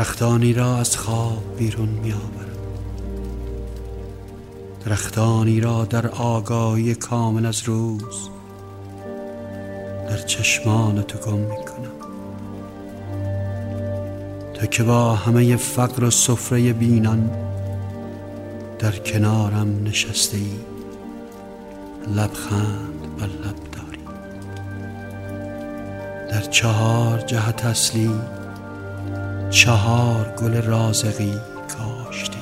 درختانی را از خواب بیرون می آورم درختانی را در آگاهی کامل از روز در چشمان تو گم می کنم تو که با همه فقر و سفره بینان در کنارم نشسته ای لبخند بر لب داری. در چهار جهت اصلی چهار گل رازقی کاشتی.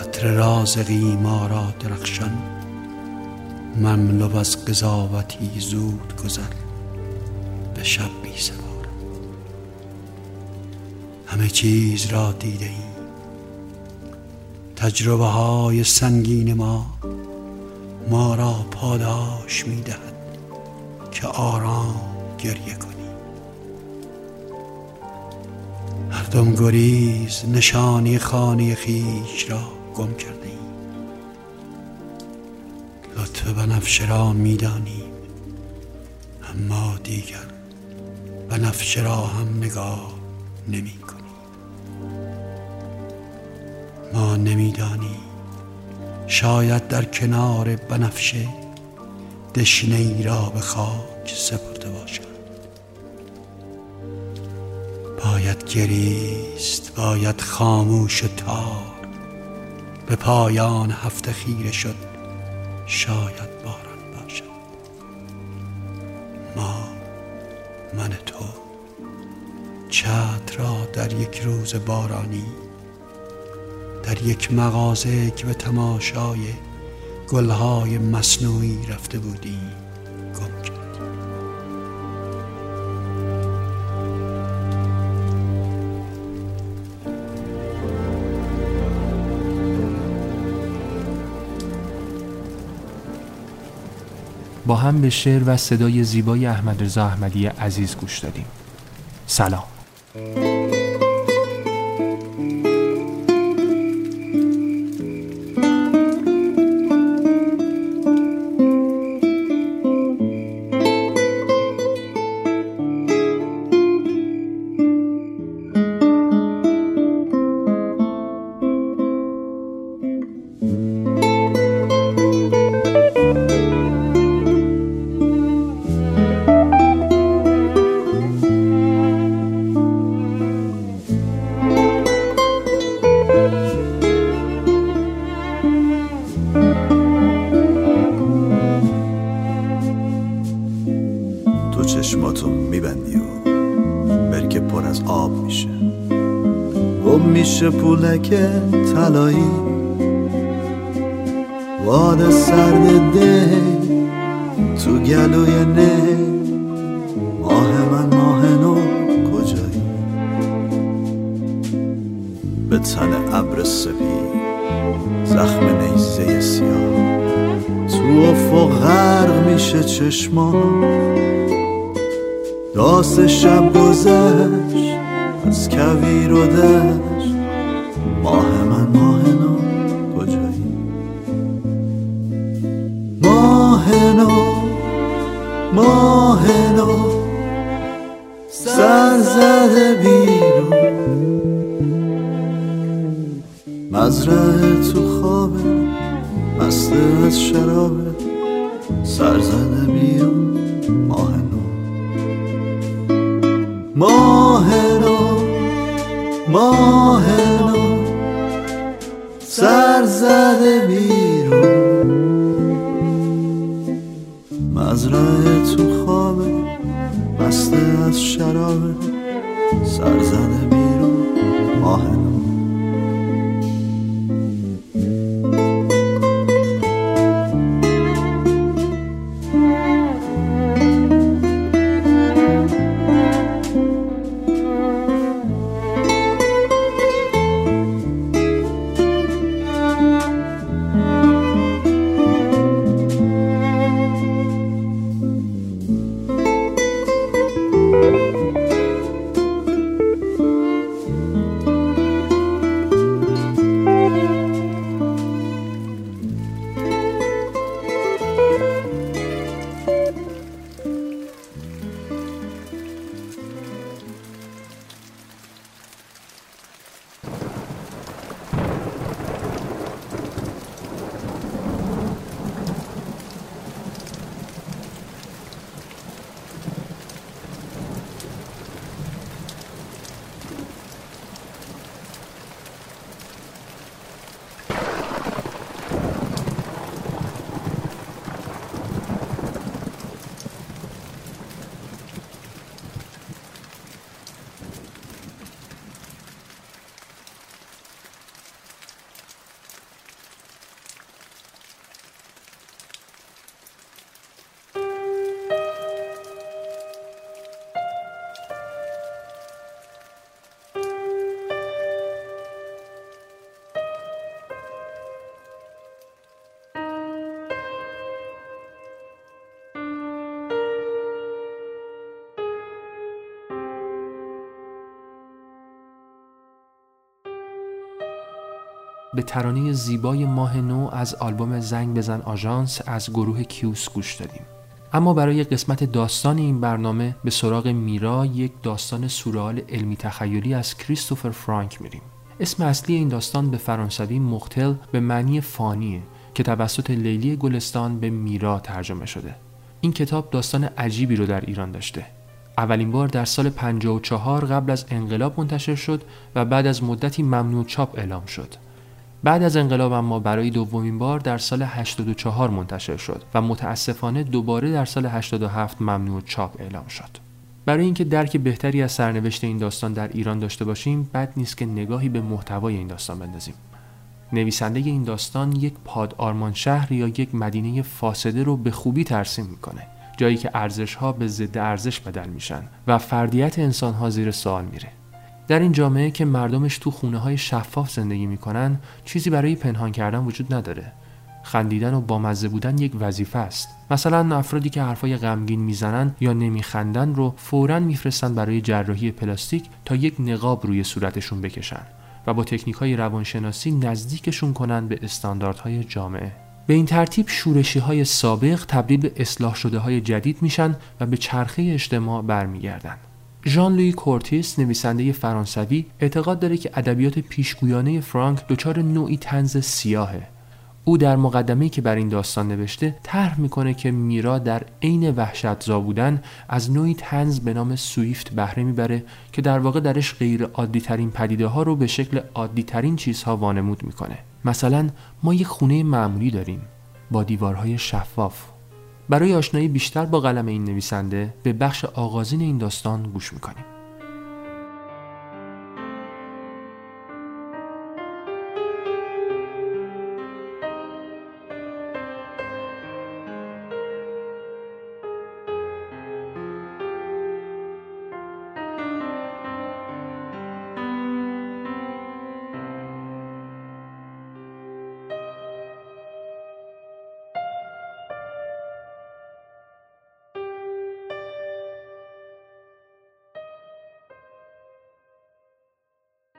عطر رازقی ما را درخشان مملو از قضاوتی زود گذر به شب بی همه چیز را دیده ای. تجربه های سنگین ما ما را پاداش می دهد که آرام گریه کنی مردم گریز نشانی خانه خیش را گم کرده ای لطف بنفشه را می دانیم اما دیگر بنفشه را هم نگاه نمی کنی ما نمیدانی شاید در کنار بنفشه دشنه ای را به خاک سپرده باشد. باید گریست باید خاموش و تار. به پایان هفته خیره شد شاید باران باشد. ما من تو چتر را در یک روز بارانی در یک مغازه که به تماشای گلهای مصنوعی رفته بودی با هم به شعر و صدای زیبای احمد رضا احمدی عزیز گوش دادیم. سلام. پولک طلایی. واد سرد ده تو گلوی نه. ماه من ماه نو کجایی؟ به تن ابر زخم نیزه سیاه. تو افق غرق میشه چشمان. داس شب گذشت از کویر و دشت. مزرعه تو خوابه مسته از شرابه سر زده بیرون ماه نو. ماه نو ماه نو سر زده بیرون. مزرعه تو خوابه بسته از شرابه سر زده بیرون ماه نو. به ترانه زیبای ماه نو از آلبوم زنگ بزن آژانس از گروه کیوس گوش دادیم. اما برای قسمت داستان این برنامه به سراغ میرا یک داستان سورال علمی تخیلی از کریستوفر فرانک میریم. اسم اصلی این داستان به فرانسوی مختل به معنی فانیه که توسط لیلی گلستان به میرا ترجمه شده. این کتاب داستان عجیبی رو در ایران داشته. اولین بار در سال 54 قبل از انقلاب منتشر شد و بعد از مدتی ممنوع چاپ اعلام شد. بعد از انقلاب اما برای دومین بار در سال 84 منتشر شد و متاسفانه دوباره در سال 87 ممنوع چاپ اعلام شد. برای اینکه درک بهتری از سرنوشت این داستان در ایران داشته باشیم بد نیست که نگاهی به محتوای این داستان بندازیم. نویسنده این داستان یک پاد آرمان شهر یا یک مدینه فاسده رو به خوبی ترسیم می‌کنه جایی که ارزش ها به ضد ارزش بدل میشن و فردیت انسان ها زیر سوال میره در این جامعه که مردمش تو خونه های شفاف زندگی می‌کنن چیزی برای پنهان کردن وجود نداره. خندیدن و بامزه بودن یک وظیفه است. مثلا افرادی که حرفای غمگین می‌زنن یا نمیخندن رو فورا میفرستن برای جراحی پلاستیک تا یک نقاب روی صورتشون بکشن و با تکنیک های روانشناسی نزدیکشون کنن به استانداردهای جامعه. به این ترتیب شورشی های سابق تبدیل به اصلاح شده های جدید میشن و به چرخه اجتماع برمیگردن. ژان لوی کورتیس نویسنده فرانسوی اعتقاد داره که ادبیات پیشگویانه فرانک دچار نوعی تنز سیاهه. او در مقدمه که بر این داستان نوشته طرح می‌کنه که میرا در عین وحشتزا بودن از نوعی تنز به نام سویفت بهره می‌بره که در واقع درش غیر عادی ترین پدیده ها رو به شکل عادی ترین چیزها وانمود می‌کنه. مثلا ما یک خونه معمولی داریم. با دیوارهای شفاف. برای آشنایی بیشتر با قلم این نویسنده به بخش آغازین این داستان گوش می‌کنیم.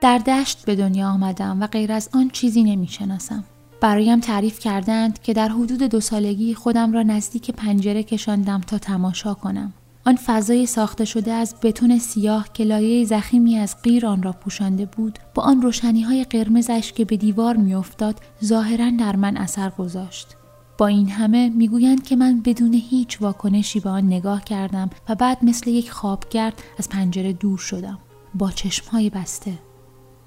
در دشت به دنیا آمدم و غیر از آن چیزی نمی شناسم. برایم تعریف کردند که در حدود دو سالگی خودم را نزدیک پنجره کشاندم تا تماشا کنم. آن فضای ساخته شده از بتون سیاه که لایه زخیمی از غیر آن را پوشانده بود با آن روشنی های قرمزش که به دیوار میافتاد ظاهرا در من اثر گذاشت با این همه می‌گویند که من بدون هیچ واکنشی به آن نگاه کردم و بعد مثل یک خوابگرد از پنجره دور شدم با چشمهای بسته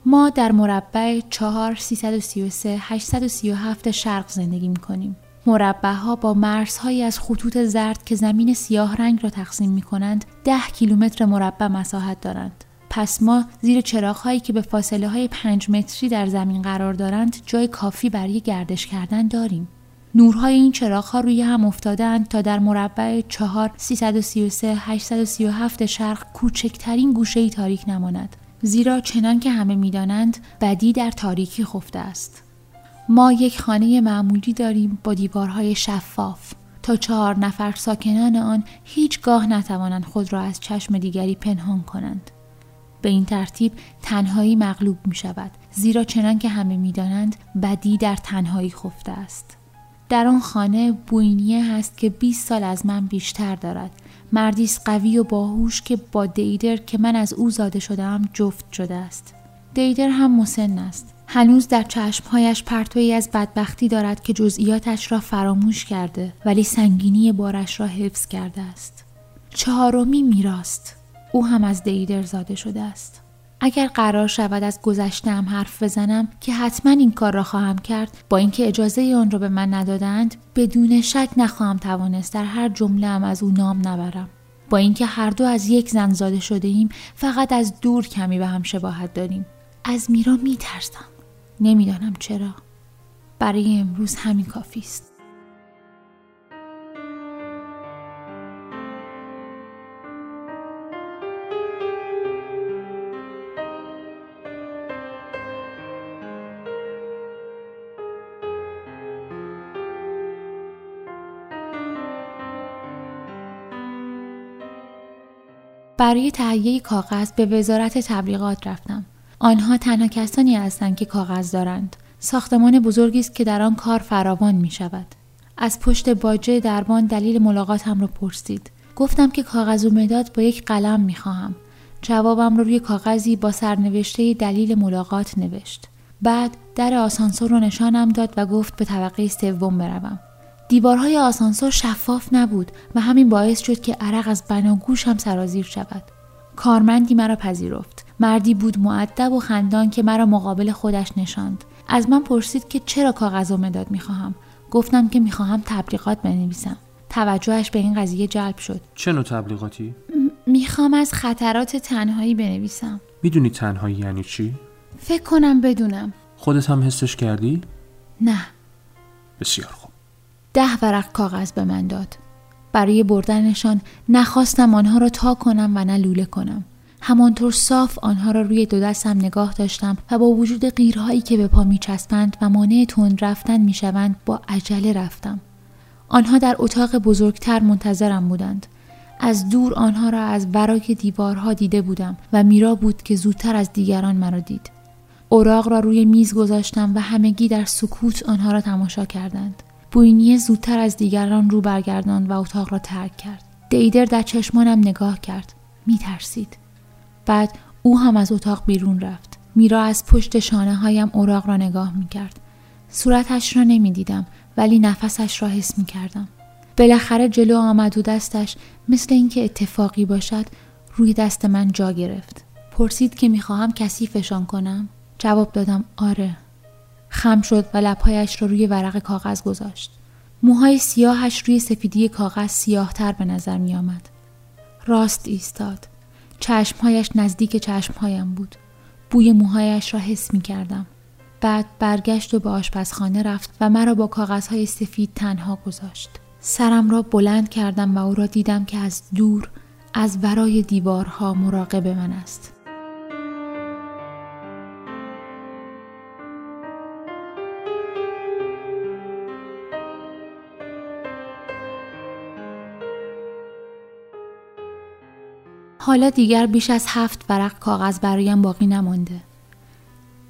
ما در مربع 4 333 837 شرق زندگی می کنیم. مربع ها با مرزهایی از خطوط زرد که زمین سیاه رنگ را تقسیم می کنند 10 کیلومتر مربع مساحت دارند. پس ما زیر چراغ هایی که به فاصله های 5 متری در زمین قرار دارند جای کافی برای گردش کردن داریم. نورهای این چراغ ها روی هم افتادند تا در مربع 4 333 837 شرق کوچکترین گوشه ای تاریک نماند. زیرا چنان که همه می‌دانند بدی در تاریکی خفته است. ما یک خانه معمولی داریم با دیوارهای شفاف. تا چهار نفر ساکنان آن هیچگاه نتوانند خود را از چشم دیگری پنهان کنند. به این ترتیب تنهایی مغلوب می شود زیرا چنان که همه می‌دانند بدی در تنهایی خفته است. در آن خانه بوینیه هست که 20 سال از من بیشتر دارد. مردی قوی و باهوش که با دیدر که من از او زاده شدم جفت شده است. دیدر هم مسن است. هنوز در چشمهایش پرتوی از بدبختی دارد که جزئیاتش را فراموش کرده ولی سنگینی بارش را حفظ کرده است. چهارمی میراست او هم از دیدر زاده شده است. اگر قرار شود از گذشتم حرف بزنم که حتما این کار را خواهم کرد با اینکه اجازه آن را به من ندادند بدون شک نخواهم توانست در هر جمله هم از او نام نبرم. با اینکه هر دو از یک زن زاده شده ایم فقط از دور کمی به هم شباهت داریم. از میرا میترسم. نمی‌دانم چرا. برای امروز همین کافی است. برای تهیه کاغذ به وزارت تبلیغات رفتم. آنها تنها کسانی هستند که کاغذ دارند. ساختمان بزرگی است که در آن کار فراوان می شود. از پشت باجه دربان دلیل ملاقاتم را پرسید. گفتم که کاغذ و مداد با یک قلم می خواهم. جوابم رو روی کاغذی با سرنوشته دلیل ملاقات نوشت. بعد در آسانسور رو نشانم داد و گفت به طبقه سوم بروم. دیوارهای آسانسور شفاف نبود و همین باعث شد که عرق از بناگوشم سرازیر شود. کارمندی مرا پذیرفت. مردی بود معدب و خندان که مرا مقابل خودش نشاند. از من پرسید که چرا کاغذ و مداد می‌خواهم. گفتم که می‌خواهم تبلیغات بنویسم. توجهش به این قضیه جلب شد. چه نوع تبلیغاتی؟ می‌خوام از خطرات تنهایی بنویسم. می‌دونی تنهایی یعنی چی؟ فکر کنم بدونم. خودت هم حسش کردی؟ نه. بسیار خوب. ده ورق کاغذ به من داد. برای بردنشان نخواستم آنها را تا کنم و نه لوله کنم. همانطور صاف آنها را روی دو دستم نگاه داشتم و با وجود قیرهایی که به پا می چسبند و مانع تند رفتن می شوند با عجله رفتم. آنها در اتاق بزرگتر منتظرم بودند. از دور آنها را از ورای دیوارها دیده بودم و میرا بود که زودتر از دیگران مرا دید. اوراق را روی میز گذاشتم و همگی در سکوت آنها را تماشا کردند. بوینیه زودتر از دیگران رو برگرداند و اتاق را ترک کرد. دیدر در چشمانم نگاه کرد. می ترسید. بعد او هم از اتاق بیرون رفت. میرا از پشت شانه هایم اوراق را نگاه می کرد. صورتش را نمی دیدم ولی نفسش را حس می کردم. بالاخره جلو آمد و دستش مثل اینکه اتفاقی باشد روی دست من جا گرفت. پرسید که می‌خواهم کثیفشان کنم. جواب دادم آره. خم شد و لبهایش را روی ورق کاغذ گذاشت. موهای سیاهش روی سفیدی کاغذ سیاهتر به نظر می آمد. راست ایستاد. چشمهایش نزدیک چشمهایم بود. بوی موهایش را حس می کردم. بعد برگشت و به آشپزخانه رفت و مرا با کاغذهای سفید تنها گذاشت. سرم را بلند کردم و او را دیدم که از دور از ورای دیوارها مراقب من است. حالا دیگر بیش از هفت ورق کاغذ برایم باقی نمانده.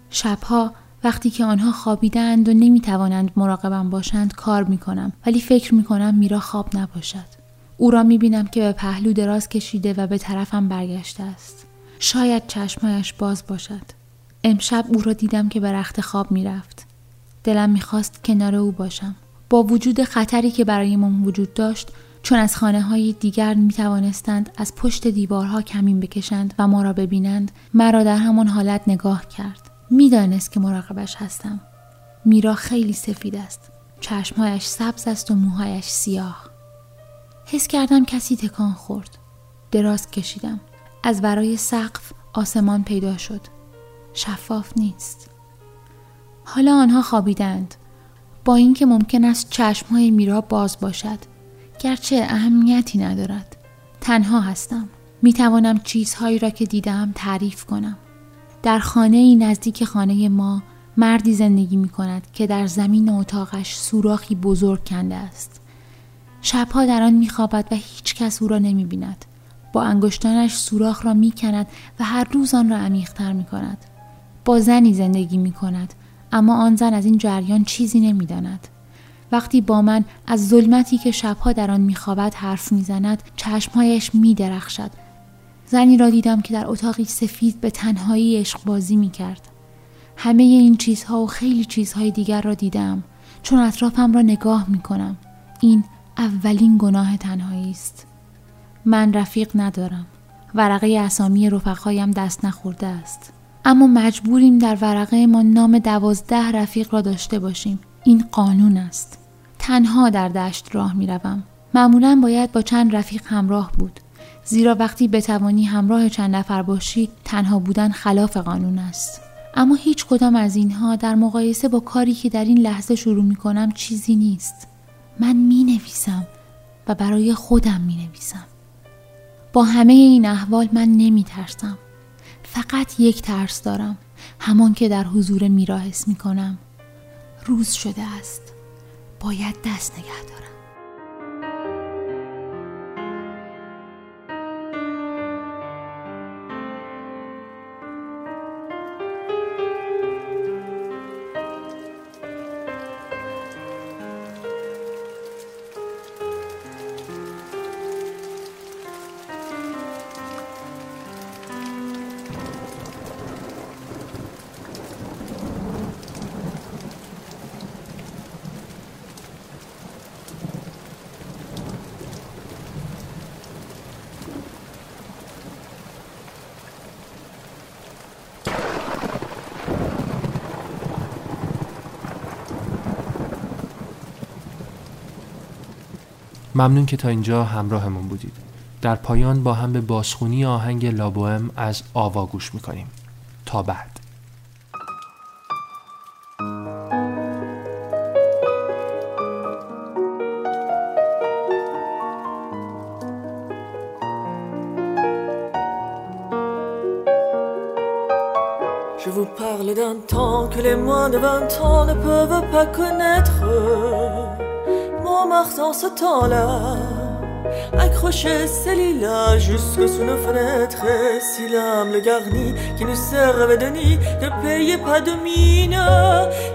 شبها وقتی که آنها خوابیدند و نمی‌توانند مراقبم باشند کار می‌کنم ولی فکر می‌کنم میرا خواب نباشد. او را می‌بینم که به پهلو دراز کشیده و به طرفم برگشته است. شاید چشمایش باز باشد. امشب او را دیدم که به رخت خواب می‌رفت. دلم می‌خواست کنار او باشم. با وجود خطری که برای من وجود داشت چون از خانه های دیگر می توانستند از پشت دیوارها کمین بکشند و ما را ببینند مرا در همان حالت نگاه کرد. می‌دانست که مراقبش هستم. میرا خیلی سفید است. چشمهایش سبز است و موهایش سیاه. حس کردم کسی تکان خورد. دراز کشیدم. از ورای سقف آسمان پیدا شد. شفاف نیست. حالا آنها خوابیدند. با اینکه ممکن است چشمهای میرا باز باشد. گرچه اهمیتی ندارد تنها هستم می توانم چیزهایی را که دیدم تعریف کنم در خانه ای نزدیک خانه ما مردی زندگی می کند که در زمین اتاقش سوراخی بزرگ کنده است شبها در آن می خوابد و هیچ کس او را نمی بیند. با انگشتانش سوراخ را می کند و هر روز آن را عمیقتر می کند. با زنی زندگی می کند اما آن زن از این جریان چیزی نمی داند. وقتی با من از ظلمتی که شبها در آن میخوابد حرف می‌زند چشمهایش میدرخشد. زنی را دیدم که در اتاقی سفید به تنهایی عشق بازی می‌کرد. همه این چیزها و خیلی چیزهای دیگر را دیدم. چون اطرافم را نگاه می‌کنم. این اولین گناه تنهایی است. من رفیق ندارم. ورقه اسامی رفقایم دست نخورده است. اما مجبوریم در ورقه ما نام دوازده رفیق را داشته باشیم. این قانون است. تنها در دشت راه می روم. معمولا باید با چند رفیق همراه بود. زیرا وقتی بتوانی همراه چند نفر باشی تنها بودن خلاف قانون است. اما هیچ کدام از اینها در مقایسه با کاری که در این لحظه شروع می کنم چیزی نیست. من می نویسم و برای خودم می نویسم. با همه این احوال من نمی ترسم. فقط یک ترس دارم. همان که در حضور میرا حس می کنم. روز شده است. باید دست نگه دارم. ممنون که تا اینجا همراهمون بودید. در پایان با هم به بازخونی آهنگ لابوهم از آوا گوش می‌کنیم. تا بعد. Je vous parle d'un temps que les moins de 20 ans ne peuvent pas connaître. Montmartre en ce temps-là accrochait ses lilas jusque sous nos fenêtres. Et si l'âme le garni qui nous servait de nid ne payait pas de mine,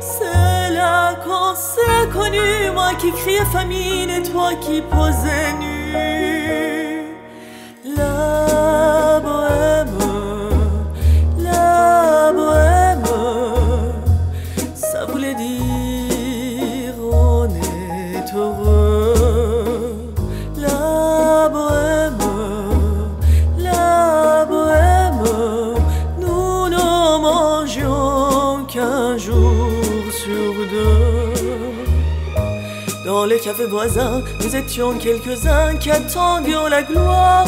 c'est là qu'on s'est connu, moi qui criais famine et toi qui posais nu. Les cafés voisins, nous étions quelques-uns qui attendions la gloire.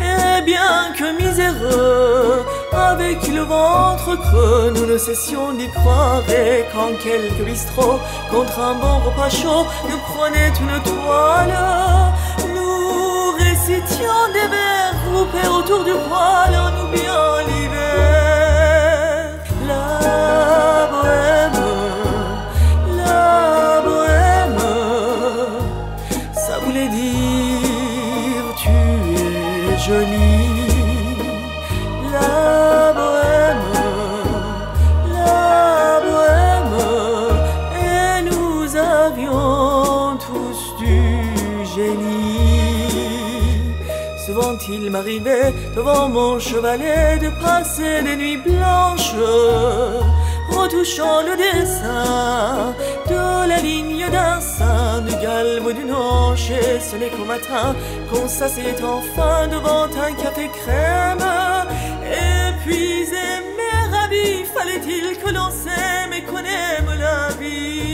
Et bien que miséreux, avec le ventre creux, nous ne cessions d'y croire. Et quand quelques bistrots, contre un bon repas chaud, nous prenaient une toile, nous récitions des vers groupés autour du poêle en oubliant l'hiver. M'arrivait devant mon chevalet de passer des nuits blanches retouchant le dessin de la ligne d'un sein, du galbe d'une hanche. Et ce n'est qu'au matin qu'on s'assied enfin devant un café crème. Épuisé mais ravi, fallait-il que l'on s'aime et qu'on aime la vie?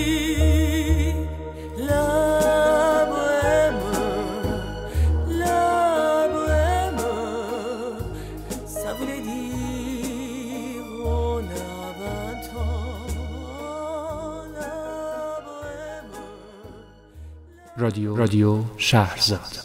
رادیو رادیو شهرزاد.